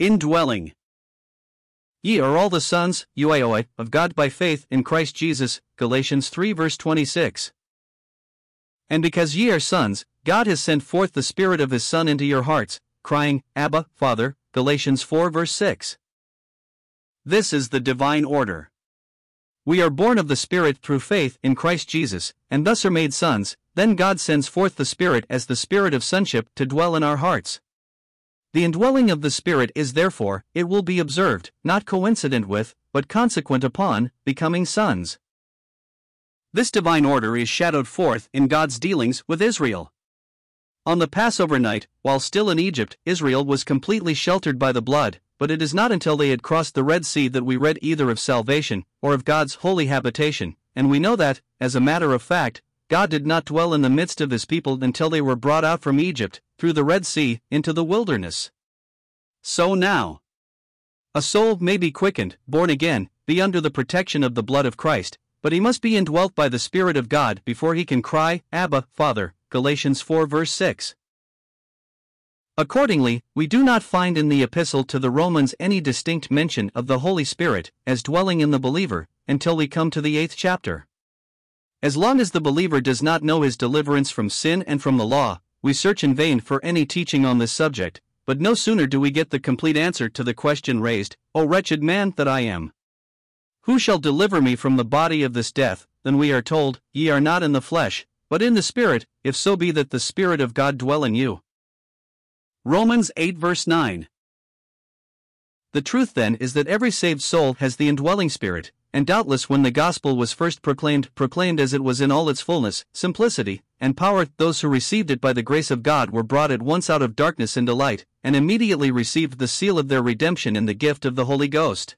Indwelling. Ye are all the sons, Uioi, of God by faith in Christ Jesus. Galatians 3 verse 26. And because ye are sons, God has sent forth the Spirit of His Son into your hearts, crying, Abba, Father. Galatians 4 verse 6. This is the divine order. We are born of the Spirit through faith in Christ Jesus, and thus are made sons, then God sends forth the Spirit as the Spirit of sonship to dwell in our hearts. The indwelling of the Spirit is therefore, it will be observed, not coincident with, but consequent upon, becoming sons. This divine order is shadowed forth in God's dealings with Israel. On the Passover night, while still in Egypt, Israel was completely sheltered by the blood, but it is not until they had crossed the Red Sea that we read either of salvation or of God's holy habitation, and we know that, as a matter of fact, God did not dwell in the midst of his people until they were brought out from Egypt, through the Red Sea, into the wilderness. So now, a soul may be quickened, born again, be under the protection of the blood of Christ, but he must be indwelt by the Spirit of God before he can cry, Abba, Father. Galatians 4 verse 6. Accordingly, we do not find in the epistle to the Romans any distinct mention of the Holy Spirit as dwelling in the believer until we come to the eighth chapter. As long as the believer does not know his deliverance from sin and from the law, we search in vain for any teaching on this subject, but no sooner do we get the complete answer to the question raised, O wretched man that I am! Who shall deliver me from the body of this death? Then we are told, Ye are not in the flesh, but in the Spirit, if so be that the Spirit of God dwell in you. Romans 8 verse 9. The truth then is that every saved soul has the indwelling Spirit, and doubtless when the gospel was first proclaimed, proclaimed as it was in all its fullness, simplicity, and power, those who received it by the grace of God were brought at once out of darkness into light, and immediately received the seal of their redemption in the gift of the Holy Ghost.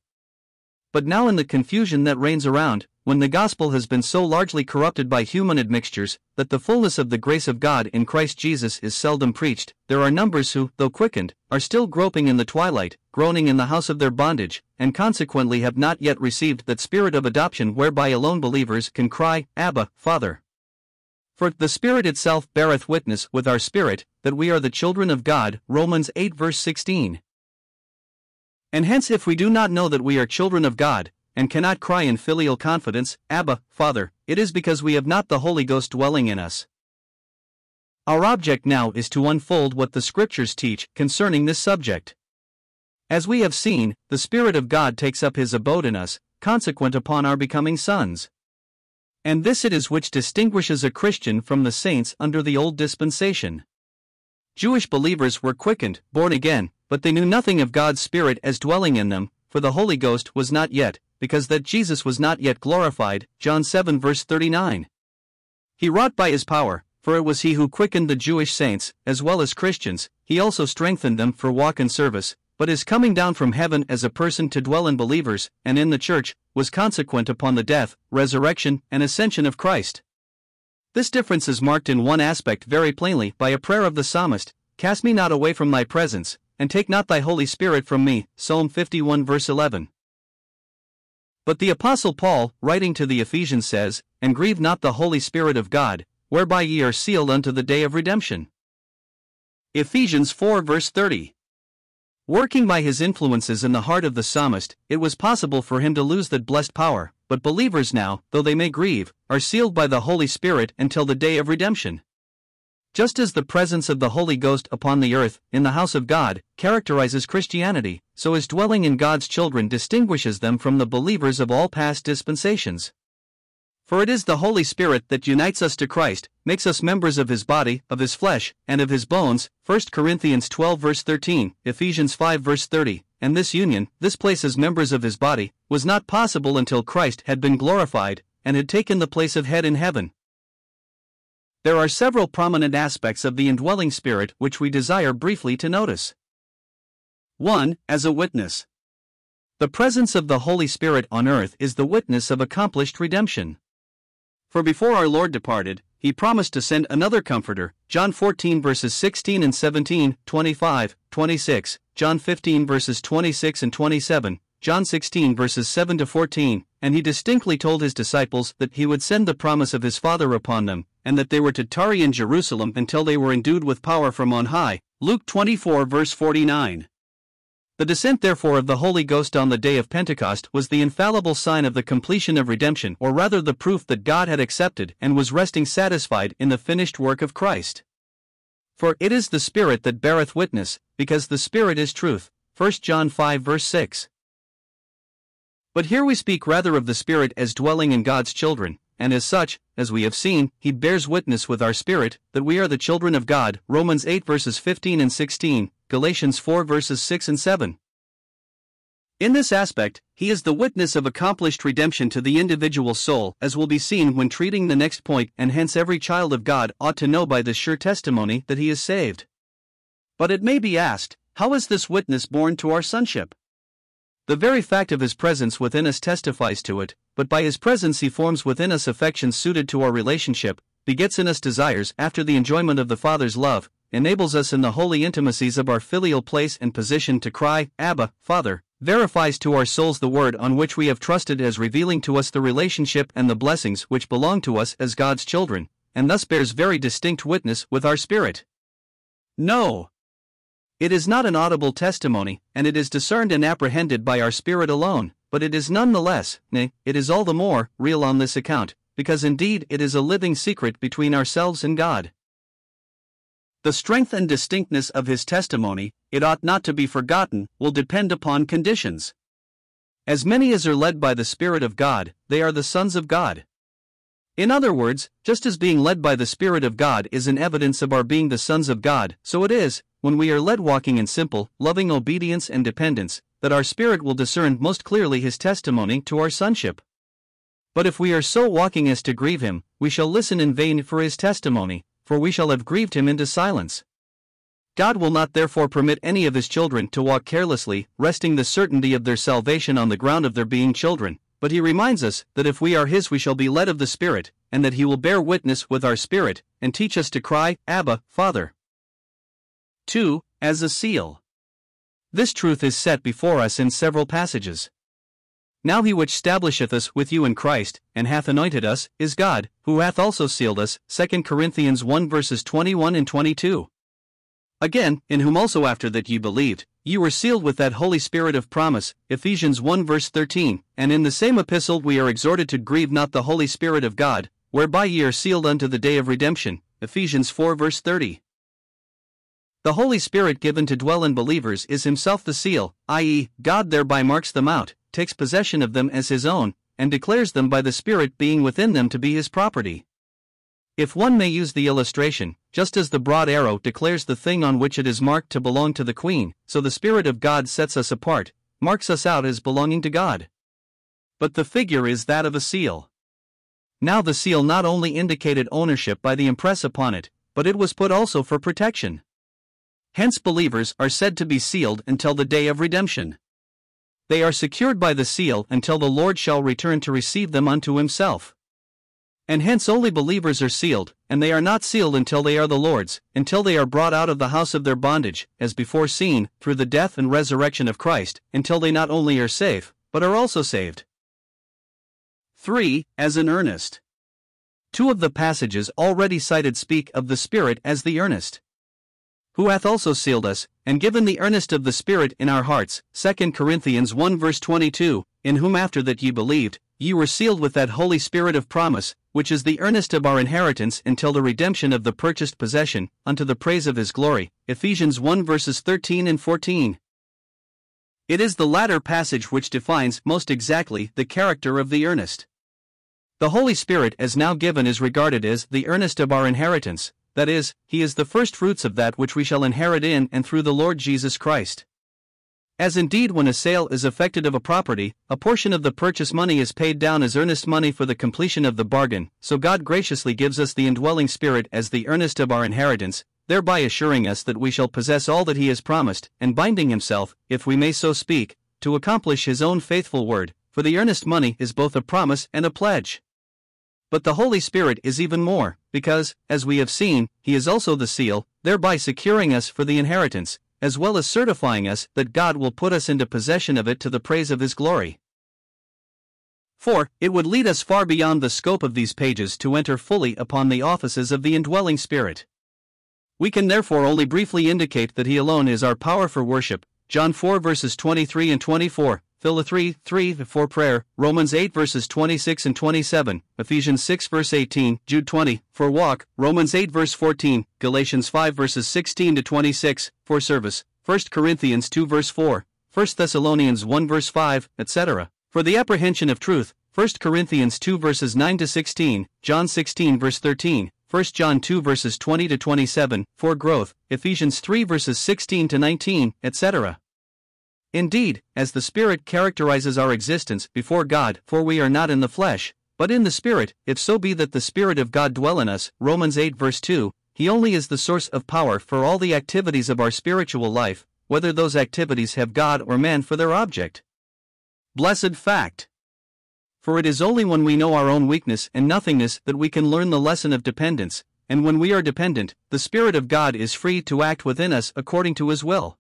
But now, in the confusion that reigns around, when the gospel has been so largely corrupted by human admixtures that the fullness of the grace of God in Christ Jesus is seldom preached, there are numbers who, though quickened, are still groping in the twilight, groaning in the house of their bondage, and consequently have not yet received that spirit of adoption whereby alone believers can cry, Abba, Father. For the Spirit itself beareth witness with our spirit that we are the children of God. Romans 8 verse 16. And hence, if we do not know that we are children of God, and cannot cry in filial confidence, Abba, Father, it is because we have not the Holy Ghost dwelling in us. Our object now is to unfold what the Scriptures teach concerning this subject. As we have seen, the Spirit of God takes up his abode in us, consequent upon our becoming sons. And this it is which distinguishes a Christian from the saints under the old dispensation. Jewish believers were quickened, born again, but they knew nothing of God's Spirit as dwelling in them, for the Holy Ghost was not yet, because that Jesus was not yet glorified. John 7 verse 39. He wrought by his power, for it was he who quickened the Jewish saints, as well as Christians, he also strengthened them for walk and service, but his coming down from heaven as a person to dwell in believers, and in the church, was consequent upon the death, resurrection, and ascension of Christ. This difference is marked in one aspect very plainly by a prayer of the psalmist Cast me not away from thy presence, and take not thy Holy Spirit from me. Psalm 51 verse 11. But the Apostle Paul, writing to the Ephesians, says, And grieve not the Holy Spirit of God, whereby ye are sealed unto the day of redemption. Ephesians 4 verse 30. Working by his influences in the heart of the psalmist, it was possible for him to lose that blessed power, but believers now, though they may grieve, are sealed by the Holy Spirit until the day of redemption. Just as the presence of the Holy Ghost upon the earth, in the house of God, characterizes Christianity, so his dwelling in God's children distinguishes them from the believers of all past dispensations. For it is the Holy Spirit that unites us to Christ, makes us members of his body, of his flesh, and of his bones. 1 Corinthians 12 verse 13, Ephesians 5 verse 30, and this union, this place as members of his body, was not possible until Christ had been glorified, and had taken the place of head in heaven. There are several prominent aspects of the indwelling spirit which we desire briefly to notice. 1. As a witness. The presence of the Holy Spirit on earth is the witness of accomplished redemption. For before our Lord departed, he promised to send another comforter, John 14 verses 16 and 17, 25, 26, John 15 verses 26 and 27, John 16 verses 7 to 14, and he distinctly told his disciples that he would send the promise of his Father upon them, and that they were to tarry in Jerusalem until they were endued with power from on high. Luke 24 verse 49. The descent, therefore, of the Holy Ghost on the day of Pentecost was the infallible sign of the completion of redemption, or rather the proof that God had accepted and was resting satisfied in the finished work of Christ. For it is the Spirit that beareth witness, because the Spirit is truth. 1 John 5 verse 6. But here we speak rather of the Spirit as dwelling in God's children, and as such, as we have seen, he bears witness with our spirit that we are the children of God. Romans 8 verses 15 and 16, Galatians 4 verses 6 and 7. In this aspect, he is the witness of accomplished redemption to the individual soul, as will be seen when treating the next point, and hence every child of God ought to know by this sure testimony that he is saved. But it may be asked, how is this witness borne to our sonship? The very fact of his presence within us testifies to it, but by his presence he forms within us affections suited to our relationship, begets in us desires after the enjoyment of the Father's love, enables us in the holy intimacies of our filial place and position to cry, Abba, Father, verifies to our souls the word on which we have trusted as revealing to us the relationship and the blessings which belong to us as God's children, and thus bears very distinct witness with our spirit. No, it is not an audible testimony, and it is discerned and apprehended by our spirit alone, but it is none the less, nay, it is all the more, real on this account, because indeed it is a living secret between ourselves and God. The strength and distinctness of his testimony, it ought not to be forgotten, will depend upon conditions. As many as are led by the Spirit of God, they are the sons of God. In other words, just as being led by the Spirit of God is an evidence of our being the sons of God, so it is, when we are led walking in simple, loving obedience and dependence, that our spirit will discern most clearly his testimony to our sonship. But if we are so walking as to grieve him, we shall listen in vain for his testimony, for we shall have grieved him into silence. God will not therefore permit any of his children to walk carelessly, resting the certainty of their salvation on the ground of their being children, but he reminds us that if we are his, we shall be led of the Spirit, and that he will bear witness with our spirit, and teach us to cry, Abba, Father. 2. As a seal. This truth is set before us in several passages. Now he which stablisheth us with you in Christ, and hath anointed us, is God, who hath also sealed us. 2 Corinthians 1 verses 21 and 22. Again, in whom also after that ye believed, ye were sealed with that Holy Spirit of promise. Ephesians 1 verse 13. And in the same epistle we are exhorted to grieve not the Holy Spirit of God, whereby ye are sealed unto the day of redemption. Ephesians 4 verse 30. The Holy Spirit given to dwell in believers is himself the seal, i.e., God thereby marks them out, takes possession of them as his own, and declares them by the Spirit being within them to be his property. If one may use the illustration, just as the broad arrow declares the thing on which it is marked to belong to the queen, so the Spirit of God sets us apart, marks us out as belonging to God. But the figure is that of a seal. Now the seal not only indicated ownership by the impress upon it, but it was put also for protection. Hence, believers are said to be sealed until the day of redemption. They are secured by the seal until the Lord shall return to receive them unto himself. And hence, only believers are sealed, and they are not sealed until they are the Lord's, until they are brought out of the house of their bondage, as before seen, through the death and resurrection of Christ, until they not only are safe, but are also saved. 3. As an earnest. Two of the passages already cited speak of the Spirit as the earnest who hath also sealed us, and given the earnest of the Spirit in our hearts. 2 Corinthians 1 verse 22, in whom after that ye believed, ye were sealed with that Holy Spirit of promise, which is the earnest of our inheritance until the redemption of the purchased possession, unto the praise of his glory. Ephesians 1 verses 13 and 14. It is the latter passage which defines most exactly the character of the earnest. The Holy Spirit as now given is regarded as the earnest of our inheritance, that is, he is the first fruits of that which we shall inherit in and through the Lord Jesus Christ. As indeed, when a sale is effected of a property, a portion of the purchase money is paid down as earnest money for the completion of the bargain, so God graciously gives us the indwelling Spirit as the earnest of our inheritance, thereby assuring us that we shall possess all that He has promised, and binding Himself, if we may so speak, to accomplish His own faithful word, for the earnest money is both a promise and a pledge. But the Holy Spirit is even more, because, as we have seen, He is also the seal, thereby securing us for the inheritance, as well as certifying us that God will put us into possession of it to the praise of His glory. 4. It would lead us far beyond the scope of these pages to enter fully upon the offices of the indwelling Spirit. We can therefore only briefly indicate that He alone is our power for worship, John 4 verses 23 and 24, Phil 3 3 for prayer, Romans 8 verses 26 and 27, Ephesians 6 verse 18, Jude 20 for walk, Romans 8 verse 14, Galatians 5 verses 16 to 26 for service, 1 Corinthians 2 verse 4, 1 Thessalonians 1 verse 5, etc. For the apprehension of truth, 1 Corinthians 2 verses 9 to 16, John 16 verse 13, 1 John 2 verses 20 to 27, for growth, Ephesians 3 verses 16 to 19, etc. Indeed, as the Spirit characterizes our existence before God, for we are not in the flesh, but in the Spirit, if so be that the Spirit of God dwell in us, Romans 8 verse 2, He only is the source of power for all the activities of our spiritual life, whether those activities have God or man for their object. Blessed fact! For it is only when we know our own weakness and nothingness that we can learn the lesson of dependence, and when we are dependent, the Spirit of God is free to act within us according to His will.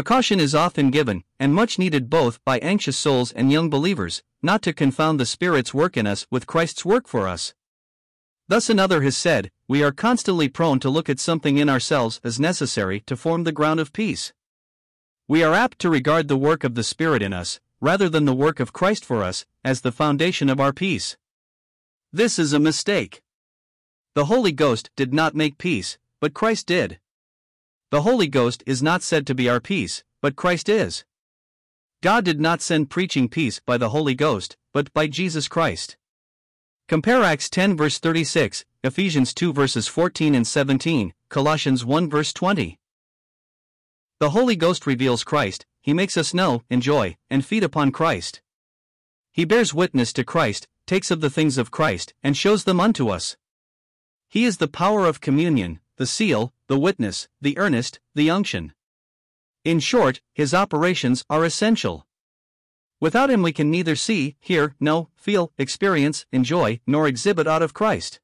A caution is often given, and much needed both by anxious souls and young believers, not to confound the Spirit's work in us with Christ's work for us. Thus, another has said, we are constantly prone to look at something in ourselves as necessary to form the ground of peace. We are apt to regard the work of the Spirit in us, rather than the work of Christ for us, as the foundation of our peace. This is a mistake. The Holy Ghost did not make peace, but Christ did. The Holy Ghost is not said to be our peace, but Christ is. God did not send preaching peace by the Holy Ghost, but by Jesus Christ. Compare Acts 10 verse 36, Ephesians 2 verses 14 and 17, Colossians 1 verse 20. The Holy Ghost reveals Christ, he makes us know, enjoy, and feed upon Christ. He bears witness to Christ, takes of the things of Christ, and shows them unto us. He is the power of communion, the seal, the witness, the earnest, the unction. In short, his operations are essential. Without him, we can neither see, hear, know, feel, experience, enjoy, nor exhibit aught of Christ.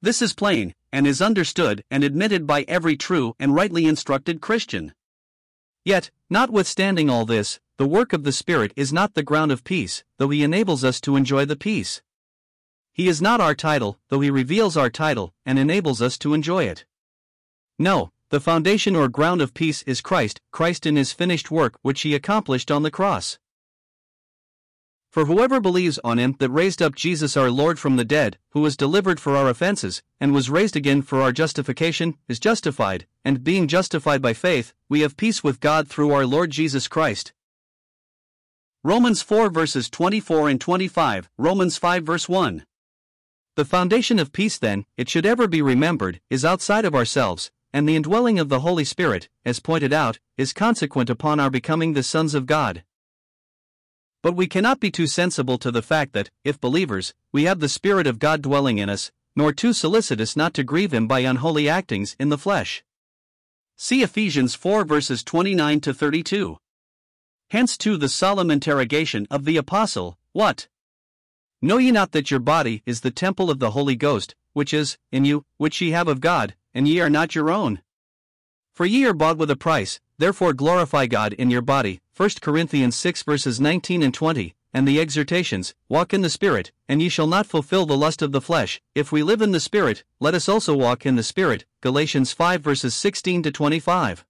This is plain, and is understood and admitted by every true and rightly instructed Christian. Yet, notwithstanding all this, the work of the Spirit is not the ground of peace, though He enables us to enjoy the peace. He is not our title, though He reveals our title and enables us to enjoy it. No, the foundation or ground of peace is Christ, Christ in His finished work which He accomplished on the cross. For whoever believes on Him that raised up Jesus our Lord from the dead, who was delivered for our offences, and was raised again for our justification, is justified, and being justified by faith, we have peace with God through our Lord Jesus Christ. Romans 4 verses 24 and 25, Romans 5 verse 1. The foundation of peace, then, it should ever be remembered, is outside of ourselves, and the indwelling of the Holy Spirit, as pointed out, is consequent upon our becoming the sons of God. But we cannot be too sensible to the fact that, if believers, we have the Spirit of God dwelling in us, nor too solicitous not to grieve Him by unholy actings in the flesh. See Ephesians 4 verses 29 to 32. Hence, too, the solemn interrogation of the Apostle What? Know ye not that your body is the temple of the Holy Ghost, which is in you, which ye have of God, and ye are not your own? For ye are bought with a price, therefore glorify God in your body. 1 Corinthians 6 verses 19 and 20, and the exhortations, Walk in the Spirit, and ye shall not fulfill the lust of the flesh. If we live in the Spirit, let us also walk in the Spirit. Galatians 5 verses 16 to 25.